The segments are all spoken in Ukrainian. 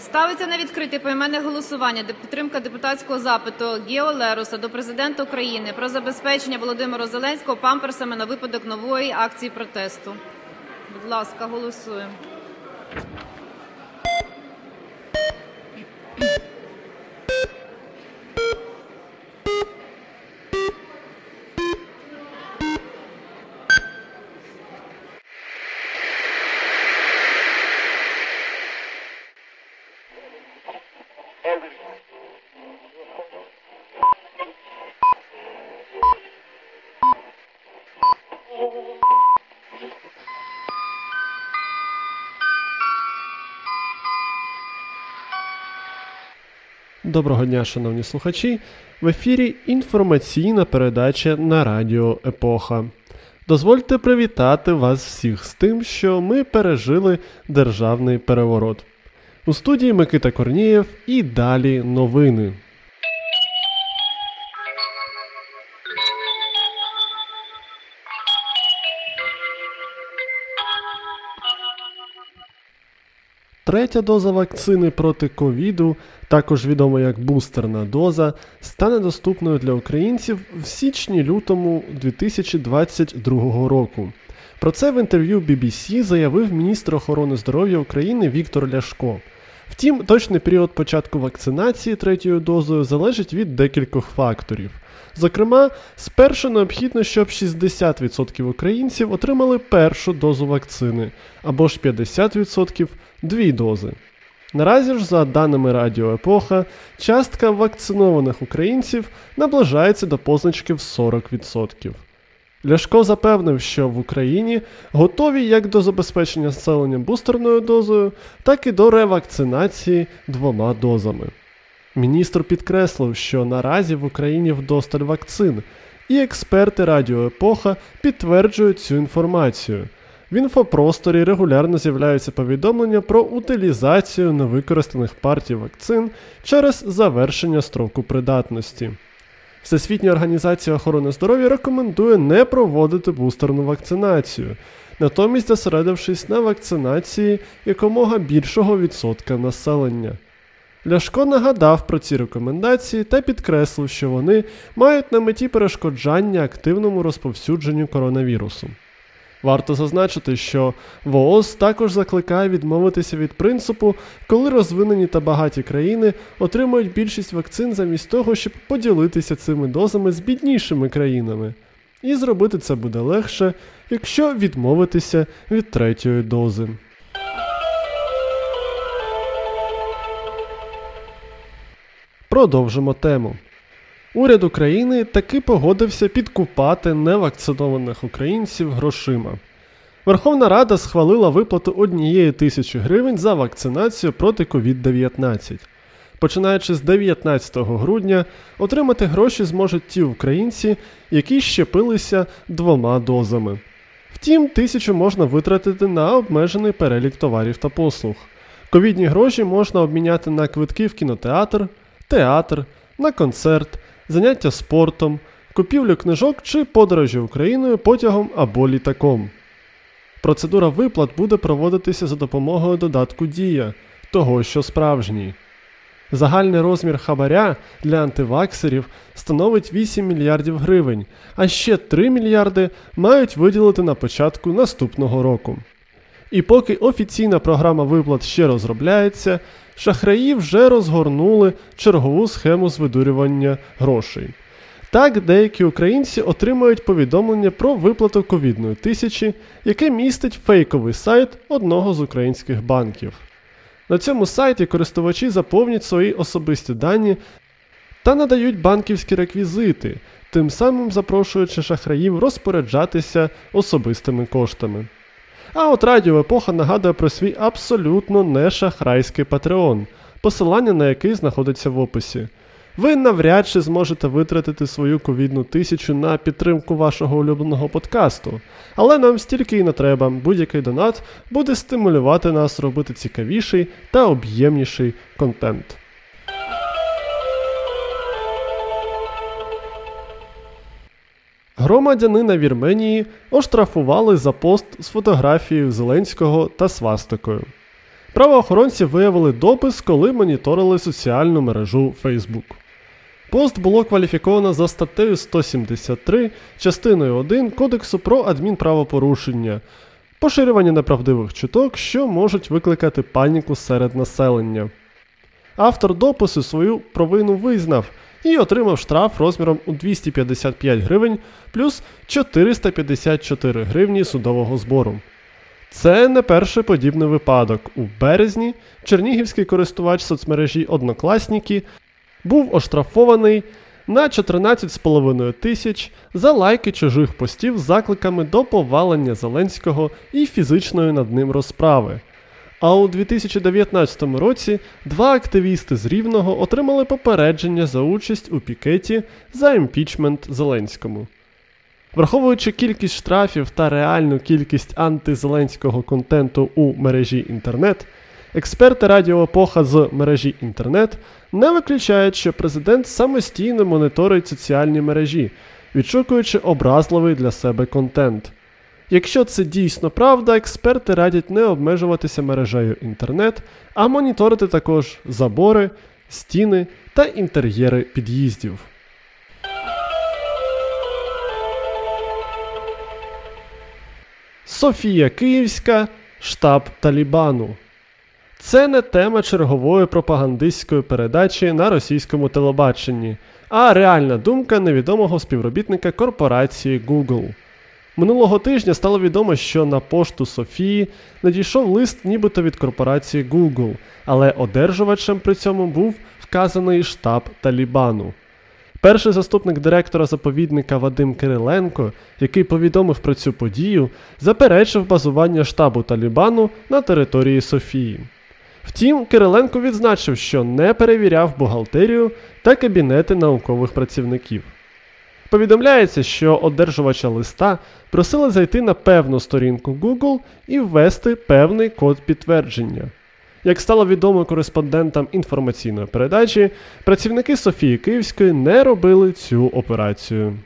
Ставиться на відкрите поіменне голосування де підтримка депутатського запиту Гео Леруса до Президента України про забезпечення Володимира Зеленського памперсами на випадок нової акції протесту. Будь ласка, голосуємо. Доброго дня, шановні слухачі. В ефірі інформаційна передача на радіо Епоха. Дозвольте привітати вас всіх з тим, що ми пережили державний переворот. У студії Микита Корнієв і далі новини. Третя доза вакцини проти ковіду, також відома як бустерна доза, стане доступною для українців в січні-лютому 2022 року. Про це в інтерв'ю BBC заявив міністр охорони здоров'я України Віктор Ляшко. Втім, точний період початку вакцинації третьою дозою залежить від декількох факторів. Зокрема, спершу необхідно, щоб 60% українців отримали першу дозу вакцини, або ж 50% дві дози. Наразі ж, за даними Радіо Епоха, частка вакцинованих українців наближається до позначки в 40%. Ляшко запевнив, що в Україні готові як до забезпечення населення бустерною дозою, так і до ревакцинації двома дозами. Міністр підкреслив, що наразі в Україні вдосталь вакцин, і експерти Радіо Епоха підтверджують цю інформацію. В інфопросторі регулярно з'являються повідомлення про утилізацію невикористаних партій вакцин через завершення строку придатності. Всесвітня організація охорони здоров'я рекомендує не проводити бустерну вакцинацію, натомість зосередившись на вакцинації якомога більшого відсотка населення. Ляшко нагадав про ці рекомендації та підкреслив, що вони мають на меті перешкоджання активному розповсюдженню коронавірусу. Варто зазначити, що ВООЗ також закликає відмовитися від принципу, коли розвинені та багаті країни отримують більшість вакцин замість того, щоб поділитися цими дозами з біднішими країнами. І зробити це буде легше, якщо відмовитися від третьої дози. Продовжимо тему. Уряд України таки погодився підкупати невакцинованих українців грошима. Верховна Рада схвалила виплату однієї тисячі гривень за вакцинацію проти COVID-19. Починаючи з 19 грудня, отримати гроші зможуть ті українці, які щепилися двома дозами. Втім, тисячу можна витратити на обмежений перелік товарів та послуг. Ковідні гроші можна обміняти на квитки в кінотеатр, театр, на концерт, заняття спортом, купівлю книжок чи подорожі Україною потягом або літаком. Процедура виплат буде проводитися за допомогою додатку Дія, того, що справжній. Загальний розмір хабаря для антиваксерів становить 8 мільярдів гривень, а ще 3 мільярди мають виділити на початку наступного року. І поки офіційна програма виплат ще розробляється, шахраї вже розгорнули чергову схему з грошей. Так, деякі українці отримують повідомлення про виплату ковідної тисячі, яке містить фейковий сайт одного з українських банків. На цьому сайті користувачі заповнять свої особисті дані та надають банківські реквізити, тим самим запрошуючи шахраїв розпоряджатися особистими коштами. А от Радіо Епоха нагадує про свій абсолютно не шахрайський Patreon, посилання на який знаходиться в описі. Ви навряд чи зможете витратити свою ковідну тисячу на підтримку вашого улюбленого подкасту, але нам стільки і не треба, будь-який донат буде стимулювати нас робити цікавіший та об'ємніший контент. Громадянина Вірменії оштрафували за пост з фотографією Зеленського та свастикою. Правоохоронці виявили допис, коли моніторили соціальну мережу Facebook. Пост було кваліфіковано за статтею 173 частиною 1 Кодексу про адмінправопорушення, поширювання неправдивих чуток, що можуть викликати паніку серед населення. Автор допису свою провину визнав і отримав штраф розміром у 255 гривень плюс 454 гривні судового збору. Це не перший подібний випадок. У березні чернігівський користувач соцмережі Однокласники був оштрафований на 14,5 тисяч за лайки чужих постів з закликами до повалення Зеленського і фізичної над ним розправи. А у 2019 році два активісти з Рівного отримали попередження за участь у пікеті за імпічмент Зеленському. Враховуючи кількість штрафів та реальну кількість антизеленського контенту у мережі інтернет, експерти Радіо Епоха з мережі інтернет не виключають, що президент самостійно моніторить соціальні мережі, відшукуючи образливий для себе контент. Якщо це дійсно правда, експерти радять не обмежуватися мережею інтернет, а моніторити також забори, стіни та інтер'єри під'їздів. Софія Київська, штаб Талібану. Це не тема чергової пропагандистської передачі на російському телебаченні, а реальна думка невідомого співробітника корпорації Google. Минулого тижня стало відомо, що на пошту Софії надійшов лист нібито від корпорації Google, але одержувачем при цьому був вказаний штаб Талібану. Перший заступник директора заповідника Вадим Кириленко, який повідомив про цю подію, заперечив базування штабу Талібану на території Софії. Втім, Кириленко відзначив, що не перевіряв бухгалтерію та кабінети наукових працівників. Повідомляється, що одержувача листа просили зайти на певну сторінку Google і ввести певний код підтвердження. Як стало відомо кореспондентам інформаційної передачі, працівники Софії Київської не робили цю операцію.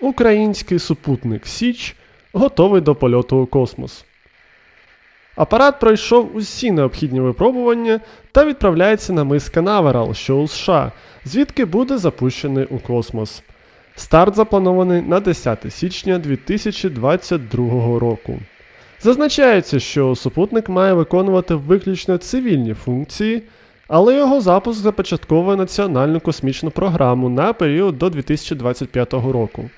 Український супутник Січ готовий до польоту у космос. Апарат пройшов усі необхідні випробування та відправляється на мис Канаверал, що у США, звідки буде запущений у космос. Старт запланований на 10 січня 2022 року. Зазначається, що супутник має виконувати виключно цивільні функції, але його запуск започатковує національну космічну програму на період до 2025 року.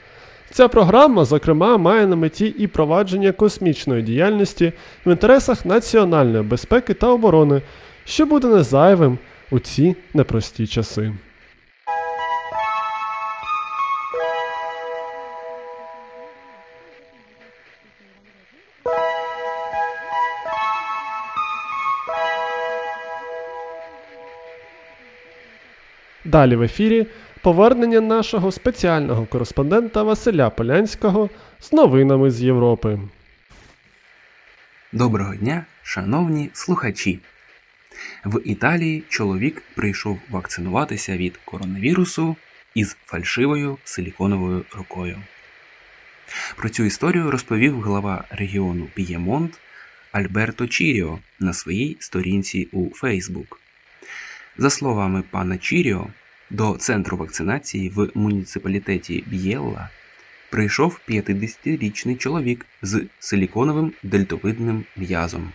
Ця програма, зокрема, має на меті і провадження космічної діяльності в інтересах національної безпеки та оборони, що буде незайвим у ці непрості часи. Далі в ефірі повернення нашого спеціального кореспондента Василя Полянського з новинами з Європи. Доброго дня, шановні слухачі. В Італії чоловік прийшов вакцинуватися від коронавірусу із фальшивою силіконовою рукою. Про цю історію розповів глава регіону Піємонт Альберто Чіріо на своїй сторінці у Фейсбук. За словами пана Чіріо, до центру вакцинації в муніципалітеті Б'єлла прийшов 50-річний чоловік з силіконовим дельтовидним м'язом.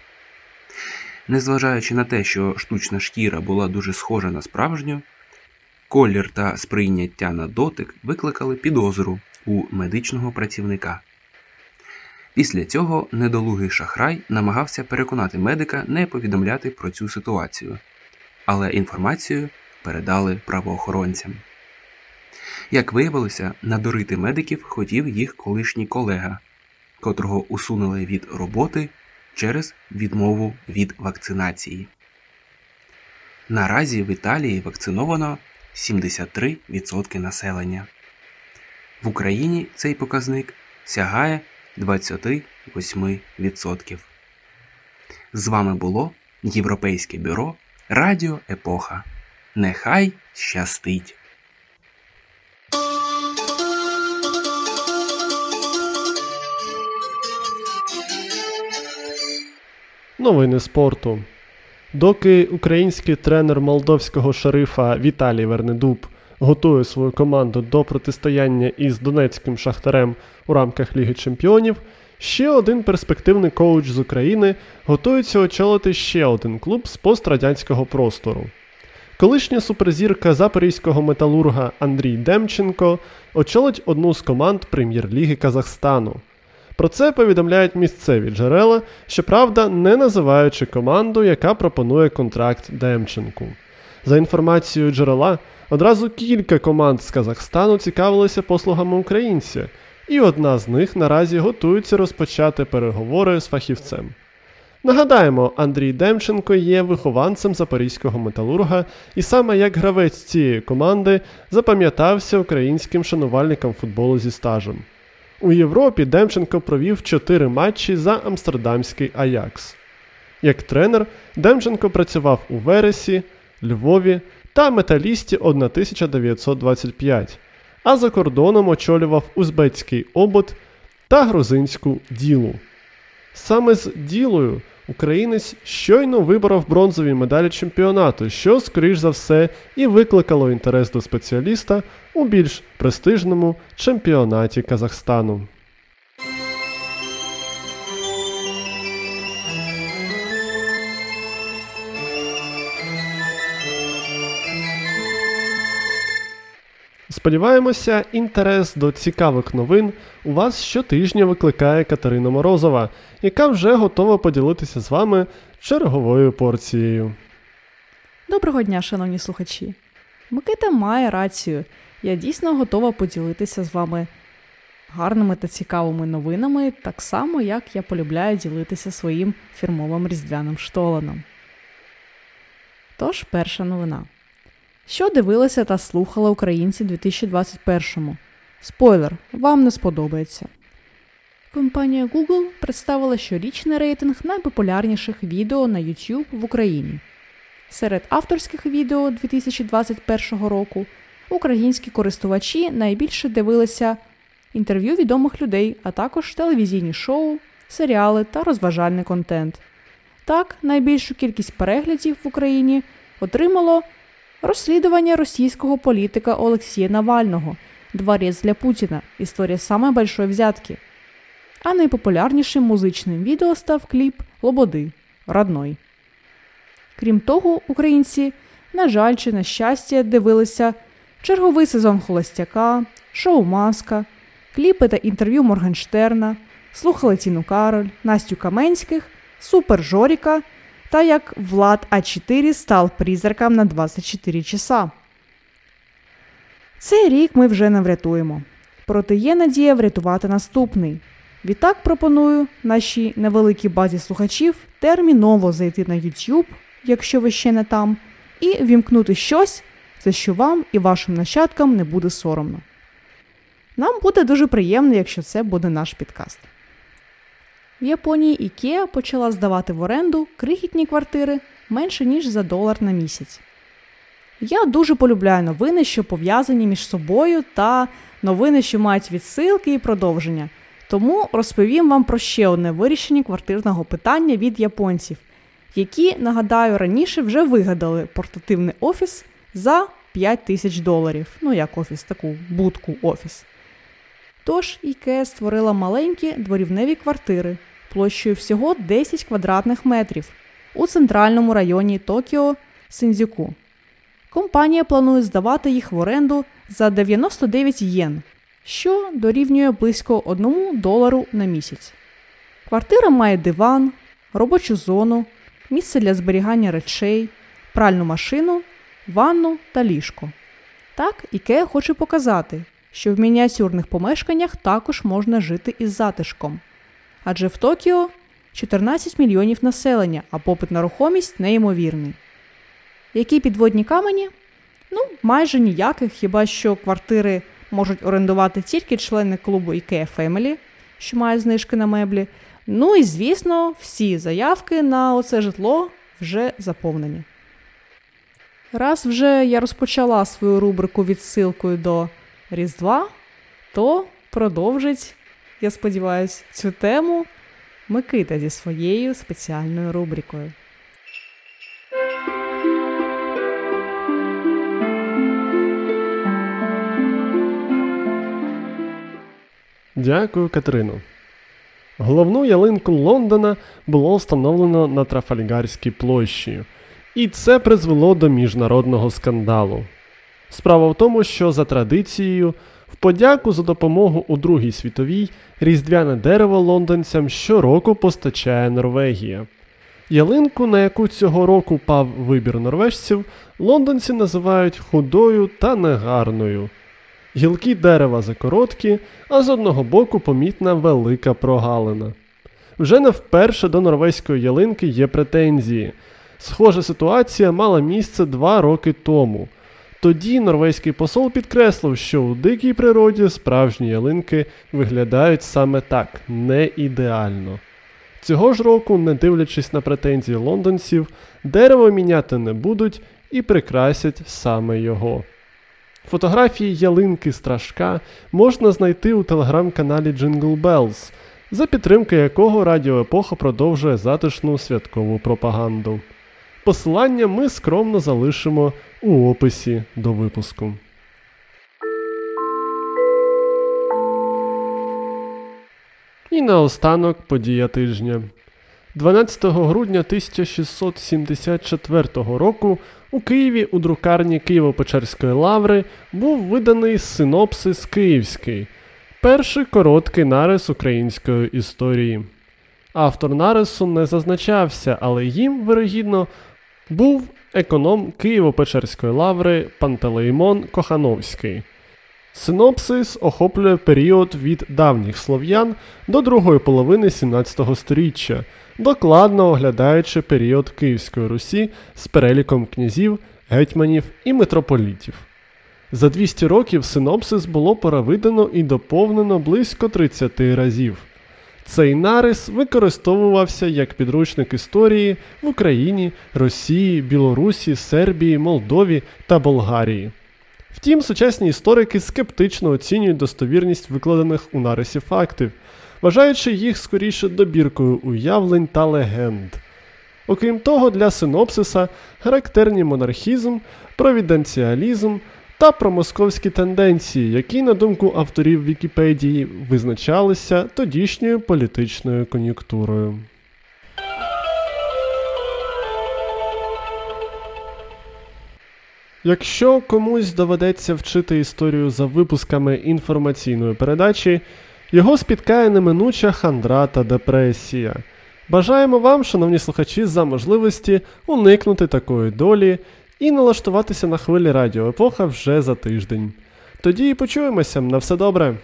Незважаючи на те, що штучна шкіра була дуже схожа на справжню, колір та сприйняття на дотик викликали підозру у медичного працівника. Після цього недолугий шахрай намагався переконати медика не повідомляти про цю ситуацію, але інформацію передали правоохоронцям. Як виявилося, надурити медиків хотів їх колишній колега, котрого усунули від роботи через відмову від вакцинації. Наразі в Італії вакциновано 73% населення. В Україні цей показник сягає 28%. З вами було Європейське бюро Радіо Епоха нехай щастить. Новини спорту. Доки український тренер молдовського шерифа Віталій Вернедуб готує свою команду до протистояння із донецьким шахтарем у рамках Ліги Чемпіонів, ще один перспективний коуч з України готується очолити ще один клуб з пострадянського простору. Колишня суперзірка запорізького металурга Андрій Демченко очолить одну з команд прем'єр-ліги Казахстану. Про це повідомляють місцеві джерела, щоправда, не називаючи команду, яка пропонує контракт Демченку. За інформацією джерела, одразу кілька команд з Казахстану цікавилися послугами українця, і одна з них наразі готується розпочати переговори з фахівцем. Нагадаємо, Андрій Демченко є вихованцем запорізького металурга, і саме як гравець цієї команди запам'ятався українським шанувальникам футболу зі стажем. У Європі Демченко провів 4 матчі за Амстердамський Аякс. Як тренер, Демченко працював у Вересі, Львові та Металісті 1925, а за кордоном очолював Узбецький обод та грузинську ділу. Саме з ділою українець щойно виборов бронзові медалі чемпіонату, що, скоріш за все, і викликало інтерес до спеціаліста у більш престижному чемпіонаті Казахстану. Сподіваємося, інтерес до цікавих новин у вас щотижня викликає Катерина Морозова, яка вже готова поділитися з вами черговою порцією. Доброго дня, шановні слухачі. Микита має рацію. Я дійсно готова поділитися з вами гарними та цікавими новинами, так само, як я полюбляю ділитися своїм фірмовим різдвяним штоланом. Тож, перша новина. Що дивилися та слухали українці 2021-му? Спойлер, вам не сподобається. Компанія Google представила щорічний рейтинг найпопулярніших відео на YouTube в Україні. Серед авторських відео 2021 року українські користувачі найбільше дивилися інтерв'ю відомих людей, а також телевізійні шоу, серіали та розважальний контент. Так, найбільшу кількість переглядів в Україні отримало розслідування російського політика Олексія Навального Дворец для Путіна. Історія самої большої взятки. А найпопулярнішим музичним відео став кліп Лободи Родной. Крім того, українці, на жаль, чи на щастя, дивилися черговий сезон Холостяка, шоу Маска, кліпи та інтерв'ю Моргенштерна, слухали Тіну Кароль, Настю Каменських, Супер Жоріка та як Влад А4 став призраком на 24 часа. Цей рік ми вже не врятуємо. Проте є надія врятувати наступний. Відтак пропоную нашій невеликій базі слухачів терміново зайти на YouTube, якщо ви ще не там, і вімкнути щось, за що вам і вашим нащадкам не буде соромно. Нам буде дуже приємно, якщо це буде наш підкаст. В Японії IKEA почала здавати в оренду крихітні квартири менше ніж за долар на місяць. Я дуже полюбляю новини, що пов'язані між собою, та новини, що мають відсилки і продовження. Тому розповім вам про ще одне вирішення квартирного питання від японців, які, нагадаю, раніше вже вигадали портативний офіс за 5 тисяч доларів. Ну, як офіс, таку будку офіс. Тож IKEA створила маленькі дворівневі квартири площею всього 10 квадратних метрів у центральному районі Токіо Синдзюку. Компанія планує здавати їх в оренду за 99 єн, що дорівнює близько 1 долару на місяць. Квартира має диван, робочу зону, місце для зберігання речей, пральну машину, ванну та ліжко. Так, Ікея хоче показати, що в мініатюрних помешканнях також можна жити із затишком. Адже в Токіо 14 мільйонів населення, а попит на рухомість неймовірний. Які підводні камені? Ну, майже ніяких, хіба що квартири можуть орендувати тільки члени клубу IKEA Family, що має знижки на меблі. Ну і, звісно, всі заявки на оце житло вже заповнені. Раз вже я розпочала свою рубрику відсилкою до Різдва, то продовжить, я сподіваюся, цю тему Микита зі своєю спеціальною рубрикою. Дякую, Катерино. Головну ялинку Лондона було встановлено на Трафальгарській площі, і це призвело до міжнародного скандалу. Справа в тому, що за традицією, в подяку за допомогу у Другій світовій різдвяне дерево лондонцям щороку постачає Норвегія. Ялинку, на яку цього року пав вибір норвежців, лондонці називають худою та негарною. Гілки дерева закороткі, а з одного боку помітна велика прогалина. Вже не вперше до норвезької ялинки є претензії. Схожа ситуація мала місце два роки тому. Тоді норвезький посол підкреслив, що у дикій природі справжні ялинки виглядають саме так, не ідеально. Цього ж року, не дивлячись на претензії лондонців, дерево міняти не будуть і прикрасять саме його. Фотографії ялинки Страшка можна знайти у телеграм-каналі Jingle Bells, за підтримки якого Радіо Епоха продовжує затишну святкову пропаганду. Посилання ми скромно залишимо у описі до випуску. І наостанок подія тижня. 12 грудня 1674 року у Києві у друкарні Києво-Печерської лаври був виданий синопсис Київський, перший короткий нарис української історії. Автор нарису не зазначався, але їм, вирогідно, був економ Києво-Печерської лаври Пантелеймон Кохановський. Синопсис охоплює період від давніх слов'ян до другої половини 17 століття, докладно оглядаючи період Київської Русі з переліком князів, гетьманів і митрополітів. За 200 років синопсис було перевидано і доповнено близько 30 разів. Цей нарис використовувався як підручник історії в Україні, Росії, Білорусі, Сербії, Молдові та Болгарії. Втім, сучасні історики скептично оцінюють достовірність викладених у нарисі фактів, вважаючи їх скоріше добіркою уявлень та легенд. Окрім того, для синопсиса характерні монархізм, провіденціалізм та промосковські тенденції, які, на думку авторів Вікіпедії, визначалися тодішньою політичною кон'юнктурою. Якщо комусь доведеться вчити історію за випусками інформаційної передачі, його спіткає неминуча хандра та депресія. Бажаємо вам, шановні слухачі, за можливості уникнути такої долі і налаштуватися на хвилі Радіо Епоха вже за тиждень. Тоді і почуємося на все добре.